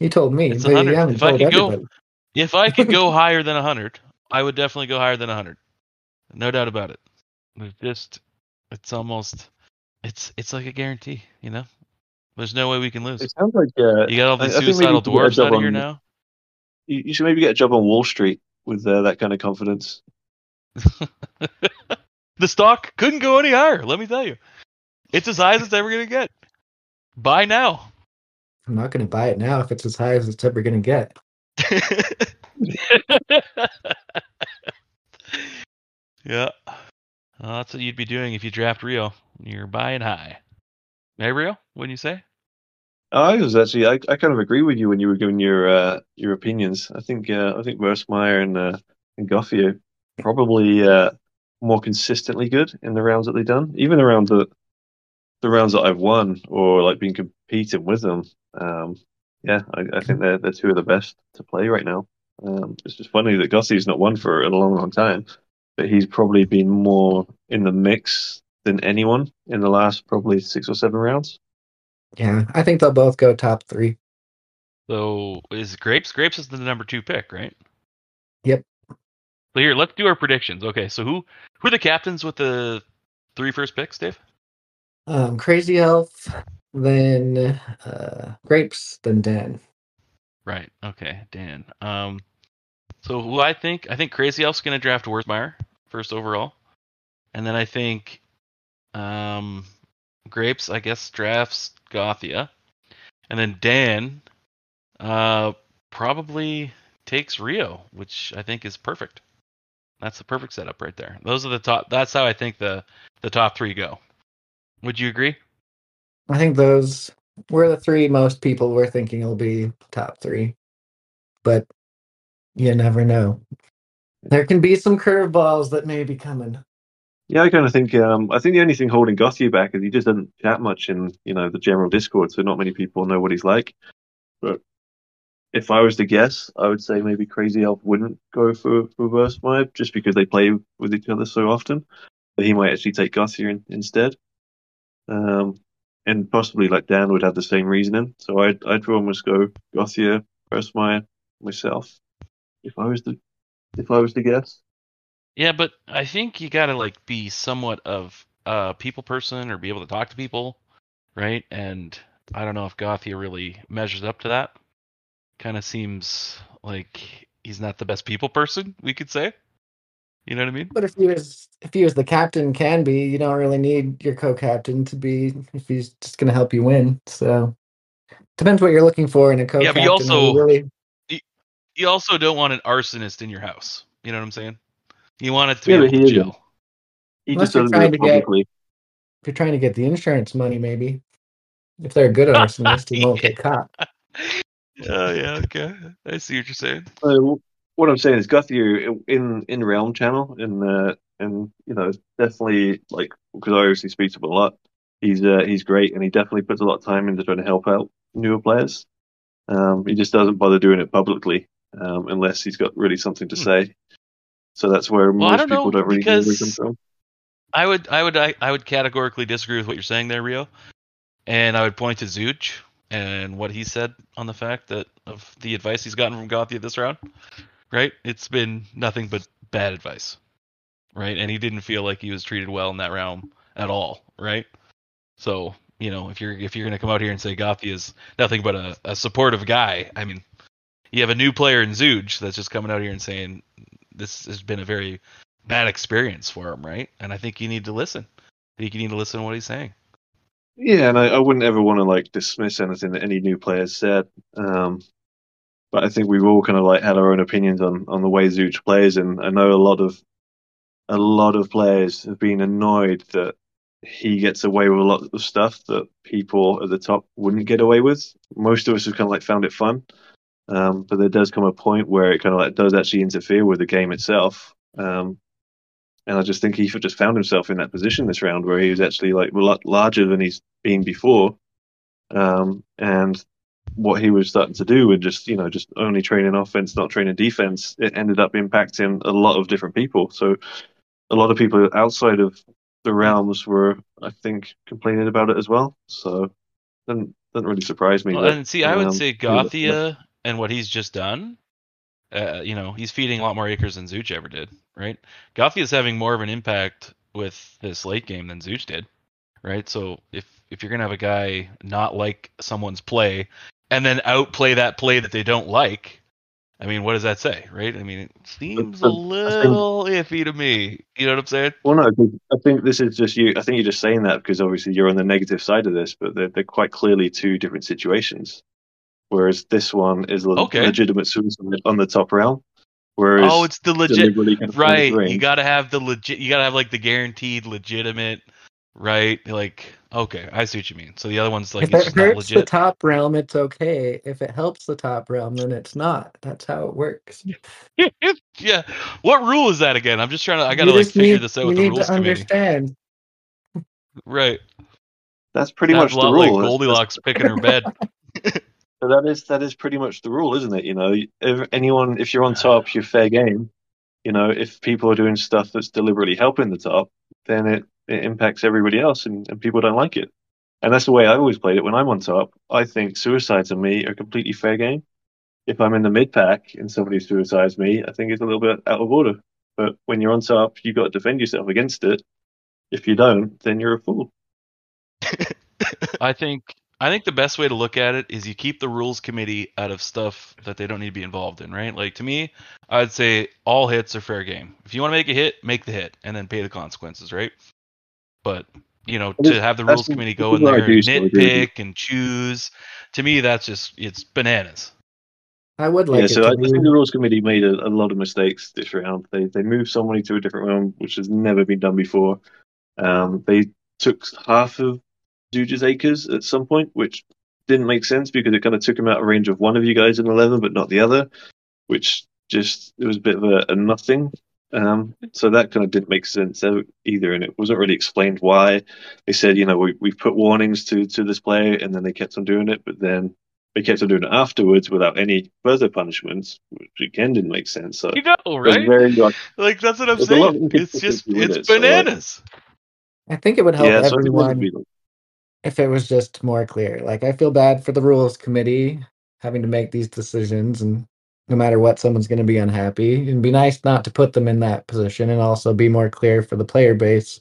You told me,
It's
but you
100.
haven't
If I
told
could go- If I could go higher than 100, I would definitely go higher than 100. No doubt about it. It's just, it's almost, it's it's like a guarantee, you know? There's no way we can lose.
It sounds like uh,
You got all
I-
these
I
suicidal
you could get a
dwarfs
job
out of here
on-
now.
you, you should maybe get a job on Wall Street with uh, that kind of confidence.
the stock couldn't go any higher, let me tell you. It's as high as it's ever going to get. Buy now.
I'm not going to buy it now if it's as high as it's ever going to get.
yeah. Well, that's what you'd be doing if you draft Rio. You're buying high. Rio, wouldn't you say?
I was actually I, I kind of agree with you when you were giving your uh, your opinions. I think uh, I think Versmeyer and uh, and Gothia probably uh, more consistently good in the rounds that they've done, even around the the rounds that I've won or like been competing with them. Um, yeah, I, I think they're they're two of the best to play right now. Um, it's just funny that Gothia's not won for a long, long time, but he's probably been more in the mix than anyone in the last probably six or seven rounds.
Yeah, I think they'll both go top three.
So is Grapes? Grapes is the number two pick, right?
Yep.
So here, let's do our predictions. Okay, so who who are the captains with the three first picks, Dave?
Um, Crazy Elf, then uh, Grapes, then Dan.
Right. Okay, Dan. Um, so who I think I think Crazy Elf's gonna draft Wurzmeyer first overall, and then I think, um, Grapes I guess drafts Gothia, and then Dan, uh, probably takes Rio, which I think is perfect. That's the perfect setup right there. Those are the top. That's how I think the the top three go. Would you agree?
I think those were the three most people were thinking will be top three. But you never know. There can be some curveballs that may be coming.
Yeah, I kind of think. Um, I think the only thing holding Gothia back is he just doesn't chat much in you know the general Discord, so not many people know what he's like. But if I was to guess, I would say maybe Crazy Elf wouldn't go for for Versmeyer just because they play with each other so often. But he might actually take Gothia in, instead. Um, and possibly like Dan would have the same reasoning. So I'd I'd almost go Gothia, Versmeyer, myself. If I was to if I was to guess.
Yeah, but I think you gotta like be somewhat of a people person or be able to talk to people, right? And I don't know if Gothia really measures up to that. Kind of seems like he's not the best people person, we could say. You know what I mean?
But if he as if you as the captain can be, you don't really need your co-captain to be if he's just going to help you win. So depends what you're looking for in a co-captain.
Yeah, but you also-
really
You also don't want an arsonist in your house. You know what I'm saying? You want it to
Yeah,
be
but
able
he
to
isn't. He
Unless
just
you're
doesn't do
trying
it
to get-
publicly.
if you're trying to get the insurance money, maybe if they're a good arsonist, you won't get caught.
Oh yeah, okay. I see what you're saying.
Uh, what I'm saying is Gothia in in Realm Channel and uh, and you know definitely like because I obviously speak to him a lot. He's uh, he's great and he definitely puts a lot of time into trying to help out newer players. Um, he just doesn't bother doing it publicly um, unless he's got really something to
Hmm.
say. So that's where
Well,
most
don't
people
know,
don't really
because-
comes from.
I would, I would, I, I would categorically disagree with what you're saying there, Rio, and I would point to Zooj and what he said on the fact that of the advice he's gotten from Gothia this round. Right? It's been nothing but bad advice, right? And he didn't feel like he was treated well in that realm at all, right? So you know, if you're if you're gonna come out here and say Gothia is nothing but a, a supportive guy, I mean, you have a new player in Zooj that's just coming out here and saying this has been a very bad experience for him, right? And I think you need to listen. I think you need to listen to what he's saying.
Yeah, and I, I wouldn't ever want to like dismiss anything that any new player said. Um, but I think we've all kind of like had our own opinions on on the way Zooj plays, and I know a lot of a lot of players have been annoyed that he gets away with a lot of stuff that people at the top wouldn't get away with. Most of us have kind of like found it fun, um, but there does come a point where it kind of like does actually interfere with the game itself. Um, and I just think he just found himself in that position this round where he was actually like a lot larger than he's been before. Um, and what he was starting to do and just, you know, just only training offense, not training defense, it ended up impacting a lot of different people. So a lot of people outside of the realms were, I think, complaining about it as well. So doesn't, doesn't really surprise me.
Well,
that,
and see, I would say Gothia and what he's just done. Uh, you know, he's feeding a lot more acres than Zooj ever did, right? Gothia's having more of an impact with this late game than Zooj did, right? So if if you're gonna have a guy not like someone's play and then outplay that play that they don't like, I mean, what does that say, right? I mean, it seems a
but I think-
little iffy to me. You know what I'm saying?
Well, no, 'cause I think this is just you. I think you're just saying that because obviously you're on the negative side of this, but they're, they're quite clearly two different situations. Whereas this one is a
Okay.
legitimate suicide on the top realm. Whereas
Oh, it's the legit.
deliberately kind of playing
Right.
his
You got to have the legit. You got to have like the guaranteed legitimate. Right. Like, okay, I see what you mean. So the other one's like
if
it's
it
just not
hurts the top realm, it's okay. If it helps the top realm, then it's not. That's how it works.
yeah. What rule is that again? I'm just trying to. I gotta like figure
need-
this out
you
with the
need
rules
to
committee.
understand.
Right.
That's pretty
Sounds
much
a
the rule.
like Goldilocks picking her bed.
that's- that is that is pretty much the rule, isn't it? You know, if anyone, if you're on top, you're fair game. You know, if people are doing stuff that's deliberately helping the top, then it, it impacts everybody else, and, and people don't like it. And that's the way I always played it when I'm on top. I think suicides and me are completely fair game. If I'm in the mid pack and somebody suicides me, I think it's a little bit out of order. But when you're on top, you've got to defend yourself against it. If you don't, then you're a fool.
I think. I think the best way to look at it is you keep the rules committee out of stuff that they don't need to be involved in, right? Like to me, I'd say all hits are fair game. If you want to make a hit, make the hit and then pay the consequences, right? But you know, to have the rules committee go in there and
still agree with you.
nitpick and choose, to me, that's just it's bananas.
I would like
yeah,
it
so
to
I, I think the rules committee made a, a lot of mistakes this round. They they moved somebody to a different realm, which has never been done before. Um, they took half of Zooj's acres at some point, which didn't make sense because it kind of took him out of range of one of you guys in eleven, but not the other, which just it was a bit of a, a nothing. Um, so that kind of didn't make sense either, and it wasn't really explained why. They said, you know, we we've put warnings to to this player, and then they kept on doing it, but then they kept on doing it afterwards without any further punishments, which again didn't make sense. So
You know, right?
very like,
Like that's what I'm
There's a lot of
saying. It's just it's
it, so, like-
bananas.
I think it would help
yeah, so I think that would
everyone
be like-
if it was just more clear. Like I feel bad for the rules committee having to make these decisions and no matter what someone's going to be unhappy. It'd be nice not to put them in that position and also be more clear for the player base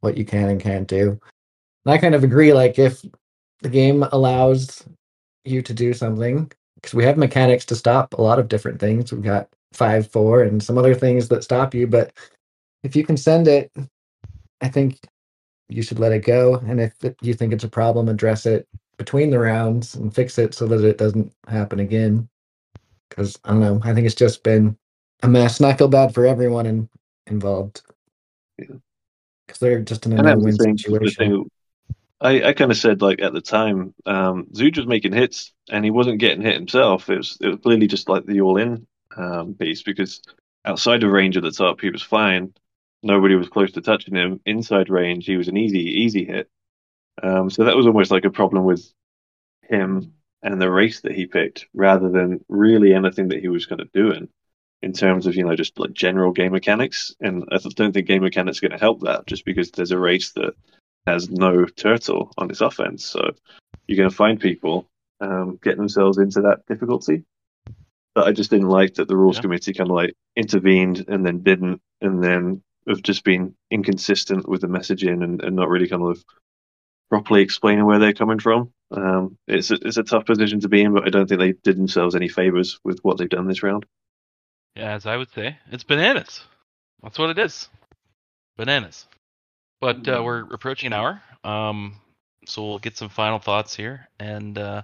what you can and can't do. And I kind of agree like if the game allows you to do something because we have mechanics to stop a lot of different things. We've got 5 4 and some other things that stop you, but if you can send it I think you should let it go. And if it, you think it's a problem, address it between the rounds and fix it so that it doesn't happen again. Because I don't know, I think it's just been a mess, and I feel bad for everyone in, involved.
Yeah.
Because they're just in a
and that was
no-win
thing.
Situation.
I, I kind of said like at the time, um, Zooj was making hits and he wasn't getting hit himself. It was it was clearly just like the all in um, piece because outside of range at the top he was fine. Nobody was close to touching him. Inside range he was an easy easy hit. Um, so that was almost like a problem with him and the race that he picked rather than really anything that he was kind of doing in terms of you know just like general game mechanics. And I don't think game mechanics are going to help that just because there's a race that has no turtle on its offense. So you're going to find people um, getting themselves into that difficulty. But I just didn't like that the rules
Yeah.
committee kind of like intervened and then didn't, and then have just been inconsistent with the messaging and, and not really kind of properly explaining where they're coming from. Um, it's a, it's a tough position to be in, but I don't think they did themselves any favors with what they've done this round.
Yeah, as I would say, it's bananas. That's what it is. Bananas. But uh, we're approaching an hour, um, so we'll get some final thoughts here, and uh,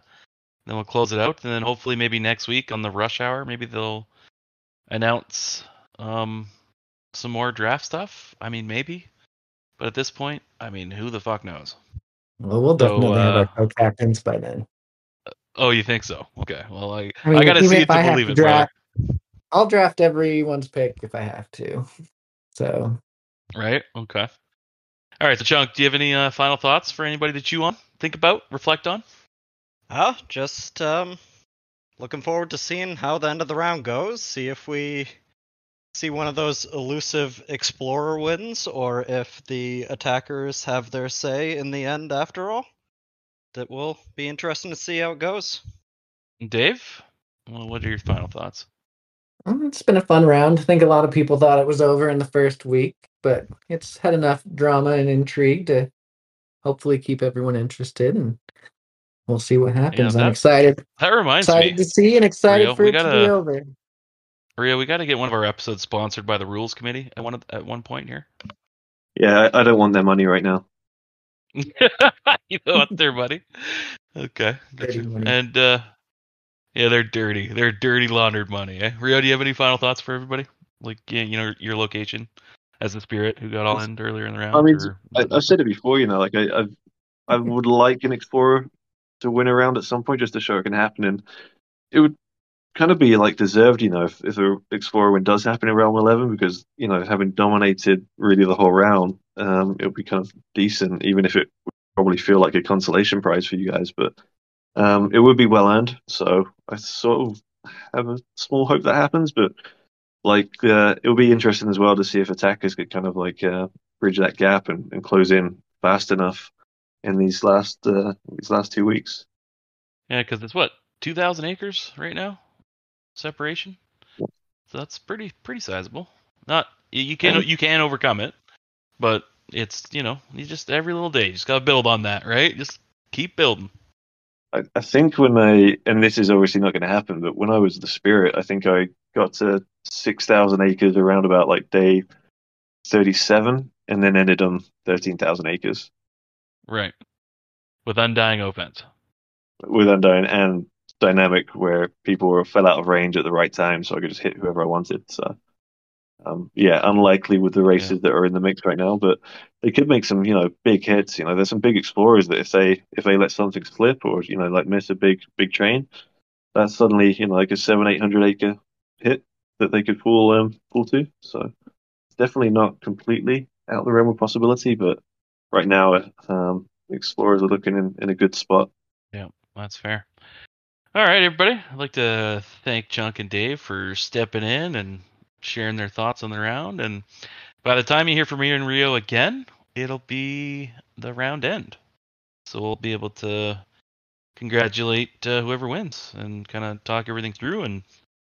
then we'll close it out. And then hopefully, maybe next week on the rush hour, maybe they'll announce um, some more draft stuff. I mean, maybe, But at this point, I mean, who the fuck knows?
Well, we'll
So,
definitely have
uh,
our co-captains by then.
Oh, you think so? Okay. Well, I
I mean,
I gotta see
if
it to
I have
believe
to
it. brother.
draft, I'll draft everyone's pick if I have to. So
Right? Okay. All right. So, Chunk, do you have any uh, final thoughts for anybody that you want think about, reflect on?
Oh, just um, looking forward to seeing how the end of the round goes. See if we see one of those elusive explorer wins, or if the attackers have their say in the end after all. That will be interesting to see how it goes.
Dave, well, what are your final thoughts?
it's been a fun round. I think a lot of people thought it was over in the first week, but it's had enough drama and intrigue to hopefully keep everyone interested, and we'll see what happens. I'm excited,
That reminds
excited
me,
to see, and excited
Rio,
for
we
it to be over.
Rio, we got to get one of our episodes sponsored by the Rules Committee at one at one point here.
Yeah, I, I don't want their money right now.
you know what, there, buddy. Okay,
Dirty
gotcha.
money.
and uh, yeah, they're dirty. They're dirty laundered money. Eh? Rio, do you have any final thoughts for everybody? Like, yeah, you know, your location as the spirit who got all in earlier in the round.
I mean,
or-
I, I've said it before, you know, like I, I've, I would like an explorer to win a round at some point just to show it can happen, and it would kind of be like deserved, you know, if, if the explorer win does happen in round eleven, because you know, having dominated really the whole round, um, it would be kind of decent, even if it would probably feel like a consolation prize for you guys, but um, it would be well earned. So I sort of have a small hope that happens, but like uh, it will be interesting as well to see if attackers could kind of like uh, bridge that gap and, and close in fast enough in these last uh, these last two weeks.
Yeah, because it's what two thousand acres right now, separation. So that's pretty pretty sizable. Not you- you can you can overcome it, but it's you know you just every little day you just gotta build on that, right? Just keep building.
I, I think when I and this is obviously not going to happen, but when I was the spirit, I think I got to six thousand acres around about like day thirty-seven, and then ended on thirteen thousand acres
Right. With undying offense.
with Undying and Dynamic, where people were fell out of range at the right time, so I could just hit whoever I wanted. So, um, yeah, unlikely with the races that are in the mix right now, but they could make some, you know, big hits. You know, there's some big explorers that if they if they let something slip or you know like miss a big big train, that's suddenly you know like a seven eight hundred acre hit that they could pull um pull to. So, it's definitely not completely out of the realm of possibility, but right now, um, explorers are looking in, in a good spot.
Yeah, that's fair. All right, everybody. I'd like to thank Chunk and Dave for stepping in and sharing their thoughts on the round. And by the time you hear from me and Rio again, it'll be the round end. So we'll be able to congratulate uh, whoever wins and kind of talk everything through. And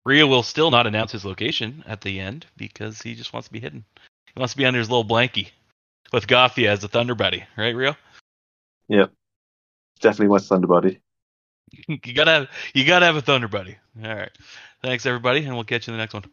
Rio will still not announce his location at the end because he just wants to be hidden. He wants to be under his little blankie with Gothia as the Thunder Buddy, right, Rio? Yep.
Definitely my Thunder Buddy.
you gotta have you gotta have a thunder buddy. All right. Thanks everybody, and we'll catch you in the next one.